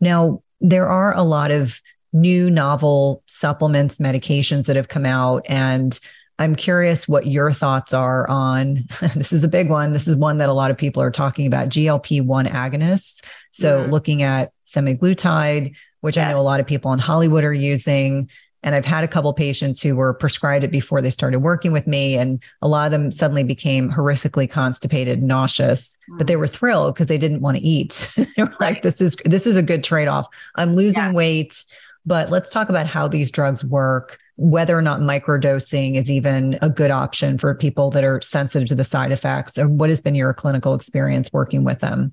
Now, there are a lot of new novel supplements, medications that have come out. And I'm curious what your thoughts are on (laughs) this is a big one. This is one that a lot of people are talking about GLP 1 agonists. So, yes. looking at semaglutide, which yes. I know a lot of people in Hollywood are using. And I've had a couple patients who were prescribed it before they started working with me. And a lot of them suddenly became horrifically constipated, nauseous, mm. but they mm. were thrilled because they didn't want to eat. (laughs) they were right. like, this is this is a good trade-off. I'm losing yeah. weight, but let's talk about how these drugs work whether or not microdosing is even a good option for people that are sensitive to the side effects or what has been your clinical experience working with them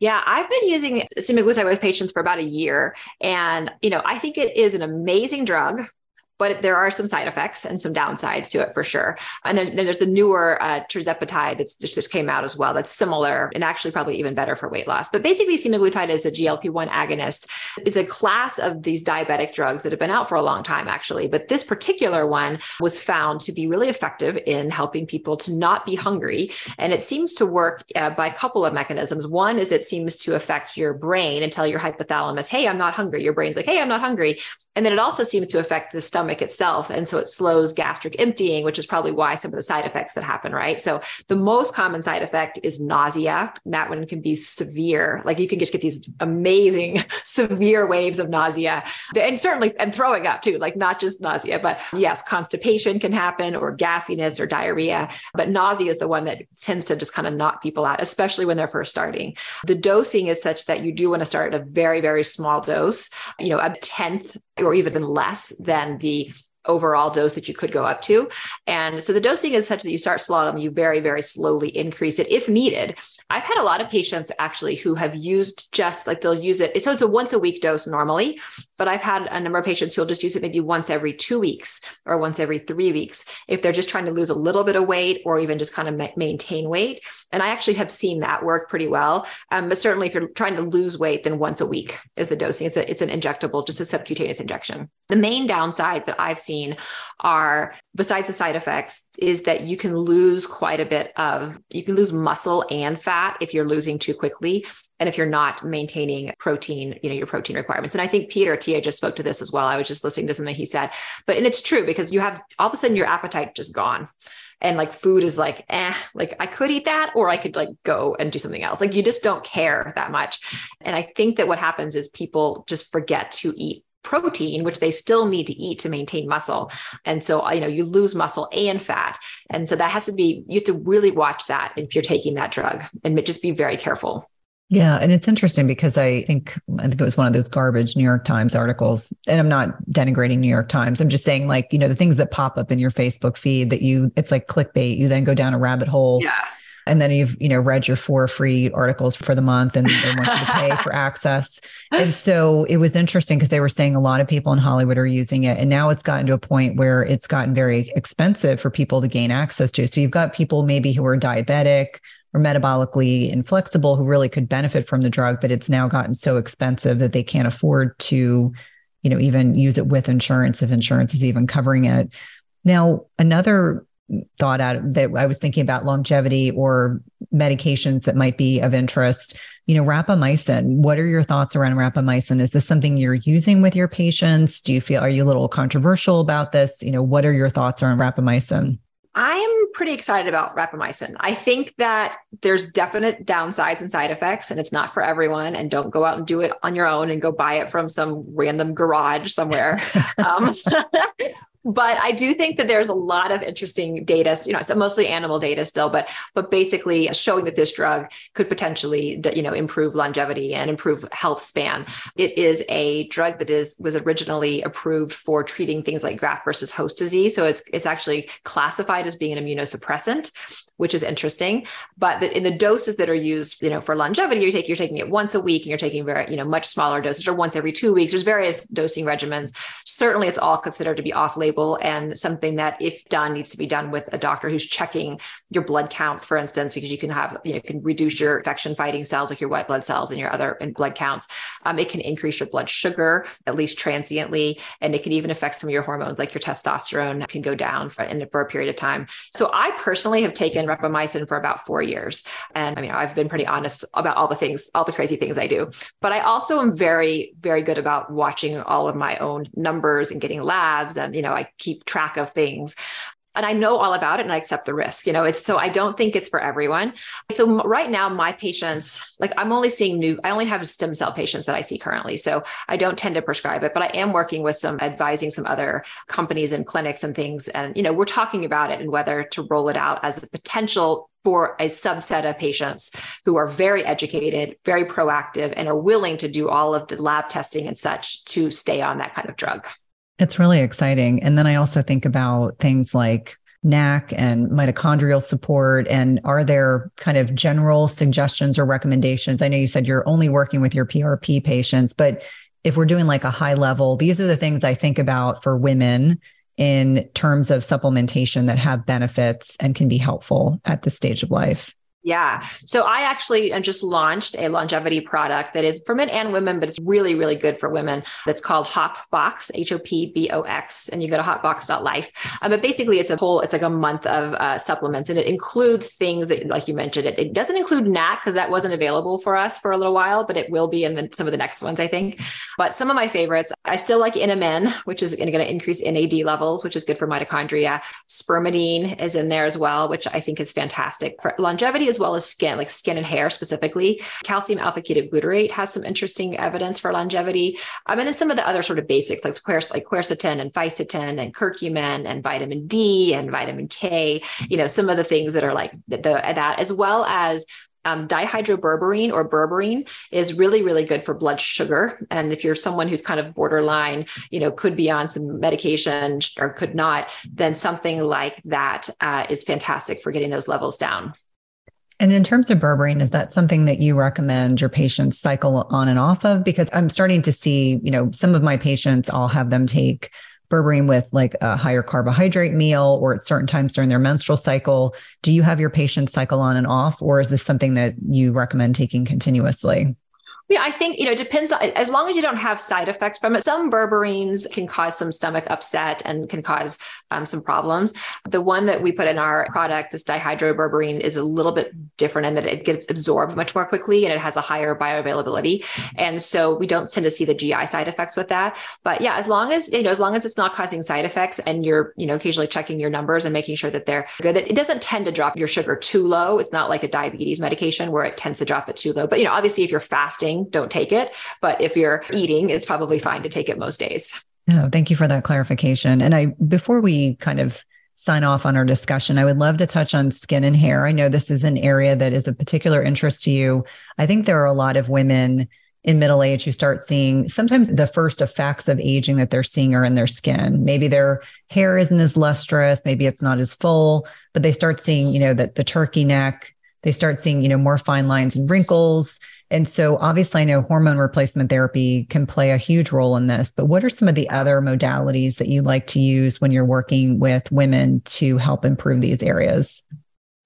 yeah, I've been using semaglutide with patients for about a year. And, you know, I think it is an amazing drug but there are some side effects and some downsides to it for sure. And then, then there's the newer uh, tirzepatide that's just came out as well. That's similar and actually probably even better for weight loss. But basically, semaglutide is a GLP-1 agonist. It's a class of these diabetic drugs that have been out for a long time, actually. But this particular one was found to be really effective in helping people to not be hungry, and it seems to work uh, by a couple of mechanisms. One is it seems to affect your brain and tell your hypothalamus, "Hey, I'm not hungry." Your brain's like, "Hey, I'm not hungry," and then it also seems to affect the stomach stomach itself. And so it slows gastric emptying, which is probably why some of the side effects that happen, right? So the most common side effect is nausea. That one can be severe. Like you can just get these amazing (laughs) severe waves of nausea and certainly and throwing up too, like not just nausea, but yes, constipation can happen or gassiness or diarrhea. But nausea is the one that tends to just kind of knock people out, especially when they're first starting. The dosing is such that you do want to start at a very, very small dose, you know, a tenth or even less than the overall dose that you could go up to. And so the dosing is such that you start slow and you very, very slowly increase it if needed. I've had a lot of patients actually who have used just like they'll use it. So it's a once a week dose normally, but I've had a number of patients who'll just use it maybe once every two weeks or once every three weeks if they're just trying to lose a little bit of weight or even just kind of maintain weight. And I actually have seen that work pretty well. Um, but certainly if you're trying to lose weight, then once a week is the dosing. It's, a, it's an injectable, just a subcutaneous injection. The main downside that I've seen are, besides the side effects, is that you can lose quite a bit of, you can lose muscle and fat if you're losing too quickly and if you're not maintaining protein you know your protein requirements and i think Peter Attia just spoke to this as well i was just listening to something he said but and it's true because you have all of a sudden your appetite just gone and like food is like eh like i could eat that or i could like go and do something else. Like you just don't care that much. And i think that what happens is people just forget to eat protein which they still need to eat to maintain muscle. And so you know you lose muscle and fat. And so that has to be you have to really watch that if you're taking that drug and just be very careful yeah, and it's interesting because I think I think it was one of those garbage New York Times articles, and I'm not denigrating New York Times. I'm just saying, like, you know, the things that pop up in your Facebook feed that you, it's like clickbait. You then go down a rabbit hole. Yeah. And then you've, you know, read your four free articles for the month and they want you to pay for (laughs) access. And so it was interesting because they were saying a lot of people in Hollywood are using it. And now it's gotten to a point where it's gotten very expensive for people to gain access to. So you've got people maybe who are diabetic, or metabolically inflexible who really could benefit from the drug, but it's now gotten so expensive that they can't afford to, you know, even use it with insurance if insurance is even covering it. Now, another thought out that I was thinking about longevity or medications that might be of interest. You know, rapamycin. What are your thoughts around rapamycin? Is this something you're using with your patients? Do you feel are you a little controversial about this? You know, what are your thoughts around rapamycin? I'm pretty excited about rapamycin. I think that there's definite downsides and side effects, and it's not for everyone. And don't go out and do it on your own and go buy it from some random garage somewhere. (laughs) um, (laughs) but I do think that there's a lot of interesting data. You know, it's mostly animal data still, but but basically showing that this drug could potentially, you know, improve longevity and improve health span. It is a drug that is was originally approved for treating things like graft versus host disease. So it's it's actually classified as being an immunosuppressant, which is interesting. But that in the doses that are used, you know, for longevity, you take you're taking it once a week and you're taking very, you know, much smaller doses or once every two weeks. There's various dosing regimens. Certainly, it's all considered to be off label label and something that if done needs to be done with a doctor who's checking your blood counts for instance because you can have you know can reduce your infection fighting cells like your white blood cells and your other blood counts um, it can increase your blood sugar at least transiently and it can even affect some of your hormones like your testosterone can go down for, and for a period of time so i personally have taken rapamycin for about four years. And i mean i've been pretty honest about all the things all the crazy things i do. But i also am very very good about watching all of my own numbers and getting labs and you know i keep track of things and I know all about it and I accept the risk. You know, it's so I don't think it's for everyone. So right now, my patients, like I'm only seeing new, I only have stem cell patients that I see currently. So I don't tend to prescribe it, but I am working with some advising some other companies and clinics and things. And, you know, we're talking about it and whether to roll it out as a potential for a subset of patients who are very educated, very proactive, and are willing to do all of the lab testing and such to stay on that kind of drug. It's really exciting. And then I also think about things like NAC and mitochondrial support. And are there kind of general suggestions or recommendations? I know you said you're only working with your PRP patients, but if we're doing like a high level, these are the things I think about for women in terms of supplementation that have benefits and can be helpful at this stage of life. Yeah. So I actually just launched a longevity product that is for men and women, but it's really, really good for women. That's called Hop Box, H O P B O X. And you go to hopbox.life. Um, but basically, it's a whole, it's like a month of uh, supplements and it includes things that, like you mentioned, it, it doesn't include NAC because that wasn't available for us for a little while, but it will be in the, some of the next ones, I think. But some of my favorites, I still like NMN, which is going to increase NAD levels, which is good for mitochondria. Spermidine is in there as well, which I think is fantastic for longevity as well as skin, like skin and hair specifically. Calcium alpha ketoglutarate has some interesting evidence for longevity. Um, and then some of the other sort of basics like, like quercetin and fisetin and curcumin and vitamin D and vitamin K, you know, some of the things that are like the, the that, as well as um, dihydroberberine or berberine is really really good for blood sugar and if you're someone who's kind of borderline you know could be on some medication or could not then something like that uh, is fantastic for getting those levels down and in terms of berberine, is that something that you recommend your patients cycle on and off of? Because I'm starting to see, you know, some of my patients, I'll have them take berberine with like a higher carbohydrate meal or at certain times during their menstrual cycle. Do you have your patients cycle on and off, or is this something that you recommend taking continuously? Yeah, I think, you know, it depends on, as long as you don't have side effects from it. Some berberines can cause some stomach upset and can cause um, some problems. The one that we put in our product, this dihydroberberine, is a little bit different in that it gets absorbed much more quickly and it has a higher bioavailability. And so we don't tend to see the GI side effects with that. But yeah, as long as, you know, as long as it's not causing side effects and you're, you know, occasionally checking your numbers and making sure that they're good, it doesn't tend to drop your sugar too low. It's not like a diabetes medication where it tends to drop it too low. But, you know, obviously if you're fasting, don't take it. But if you're eating, it's probably fine to take it most days. No, thank you for that clarification. And I, before we kind of sign off on our discussion, I would love to touch on skin and hair. I know this is an area that is of particular interest to you. I think there are a lot of women in middle age who start seeing sometimes the first effects of aging that they're seeing are in their skin. Maybe their hair isn't as lustrous, maybe it's not as full, but they start seeing, you know, that the turkey neck, they start seeing, you know, more fine lines and wrinkles. And so, obviously, I know hormone replacement therapy can play a huge role in this, but what are some of the other modalities that you like to use when you're working with women to help improve these areas?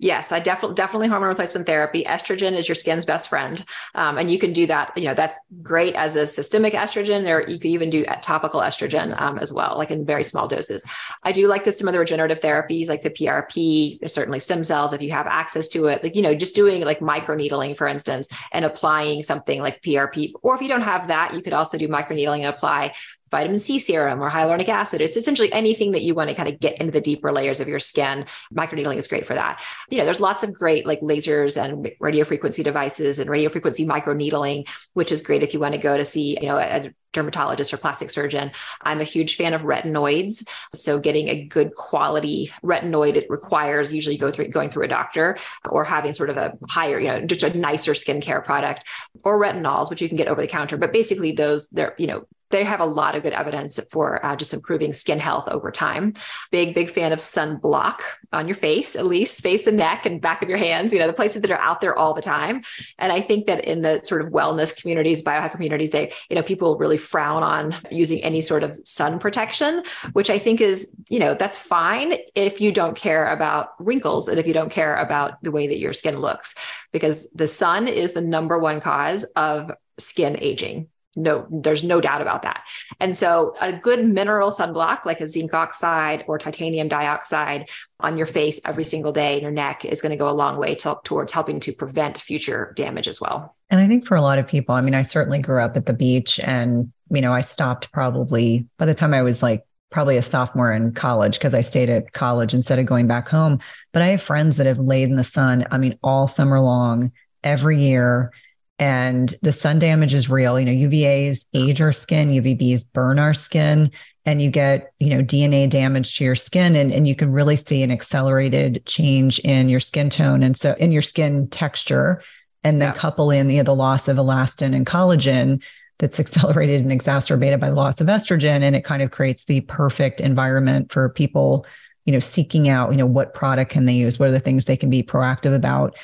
Yes, I definitely definitely hormone replacement therapy. Estrogen is your skin's best friend, um, and you can do that. You know that's great as a systemic estrogen, or you could even do topical estrogen um, as well, like in very small doses. I do like this, some of the regenerative therapies, like the PRP, certainly stem cells, if you have access to it. Like you know, just doing like microneedling, for instance, and applying something like PRP, or if you don't have that, you could also do microneedling and apply vitamin C serum or hyaluronic acid. It's essentially anything that you want to kind of get into the deeper layers of your skin. Microneedling is great for that. You know, there's lots of great like lasers and radio frequency devices and radio frequency microneedling, which is great if you want to go to see, you know, a dermatologist or plastic surgeon. I'm a huge fan of retinoids. So getting a good quality retinoid, it requires usually go through going through a doctor or having sort of a higher, you know, just a nicer skincare product or retinols, which you can get over the counter. But basically those they're, you know, they have a lot of good evidence for uh, just improving skin health over time. Big, big fan of sunblock on your face, at least face and neck and back of your hands, you know, the places that are out there all the time. And I think that in the sort of wellness communities, biohack communities, they, you know, people really frown on using any sort of sun protection, which I think is, you know, that's fine if you don't care about wrinkles and if you don't care about the way that your skin looks, because the sun is the number one cause of skin aging no there's no doubt about that and so a good mineral sunblock like a zinc oxide or titanium dioxide on your face every single day in your neck is going to go a long way to, towards helping to prevent future damage as well and i think for a lot of people i mean i certainly grew up at the beach and you know i stopped probably by the time i was like probably a sophomore in college because I stayed at college instead of going back home. But I have friends that have laid in the sun, I mean, all summer long, every year and the sun damage is real. You know, UVAs age our skin, UVBs burn our skin, and you get, you know, DNA damage to your skin. And, and you can really see an accelerated change in your skin tone and so in your skin texture. And then yeah. couple in the, the loss of elastin and collagen that's accelerated and exacerbated by the loss of estrogen. And it kind of creates the perfect environment for people, you know, seeking out, you know, what product can they use? What are the things they can be proactive about?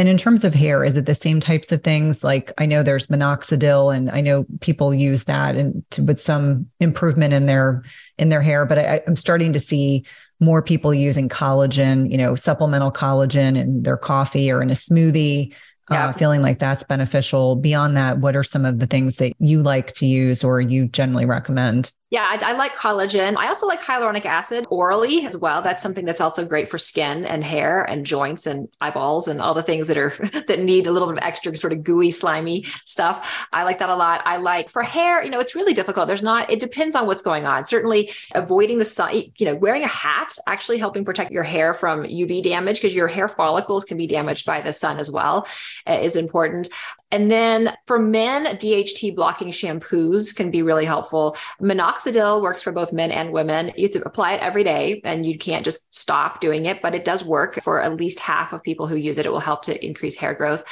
And in terms of hair, is it the same types of things? Like I know there's minoxidil, and I know people use that and to, with some improvement in their in their hair. But I, I'm starting to see more people using collagen, you know, supplemental collagen in their coffee or in a smoothie. Yeah. Uh, feeling like that's beneficial. Beyond that, what are some of the things that you like to use or you generally recommend? Yeah, I, I, like collagen. I also like hyaluronic acid orally as well. That's something that's also great for skin and hair and joints and eyeballs and all the things that are (laughs) that need a little bit of extra sort of gooey, slimy stuff. I like that a lot. I like for hair, you know, it's really difficult. There's not, it depends on what's going on. Certainly avoiding the sun, you know, wearing a hat actually helping protect your hair from UV damage because your hair follicles can be damaged by the sun as well uh, is important. And then for men, DHT blocking shampoos can be really helpful. Minoxidil works for both men and women. You have to apply it every day and you can't just stop doing it, but it does work for at least half of people who use it. It will help to increase hair growth.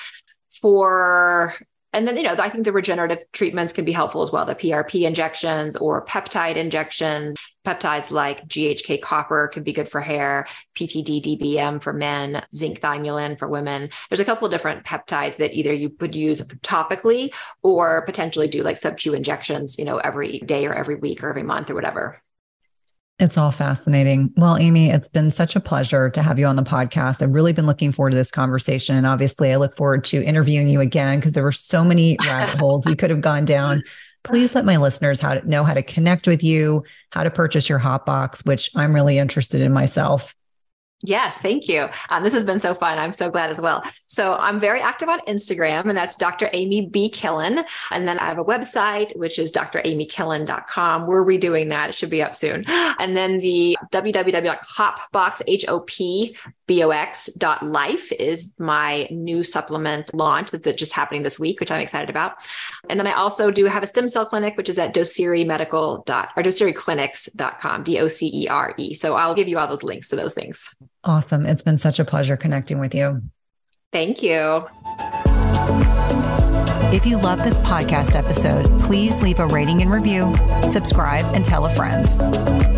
For and then, you know, I think the regenerative treatments can be helpful as well. The PRP injections or peptide injections, peptides like GHK copper can be good for hair, PTD DBM for men, zinc thymulin for women. There's a couple of different peptides that either you could use topically or potentially do like sub-Q injections, you know, every day or every week or every month or whatever. It's all fascinating. Well, Amy, it's been such a pleasure to have you on the podcast. I've really been looking forward to this conversation. And obviously, I look forward to interviewing you again because there were so many (laughs) rabbit holes we could have gone down. Please let my listeners how to know how to connect with you, how to purchase your Hop Box, which I'm really interested in myself. Yes, thank you. Um, this has been so fun. I'm so glad as well. So I'm very active on Instagram, and that's Dr. Amy B. Killen. And then I have a website, which is dramykillen.com. We're redoing that. It should be up soon. (gasps) And then the www.hopbox.life is my new supplement launch that's just happening this week, which I'm excited about. And then I also do have a stem cell clinic, which is at doceremedical. or docereclinics.com, D O C E R E. So I'll give you all those links to those things. Awesome. It's been such a pleasure connecting with you. Thank you. If you love this podcast episode, please leave a rating and review, subscribe, and tell a friend.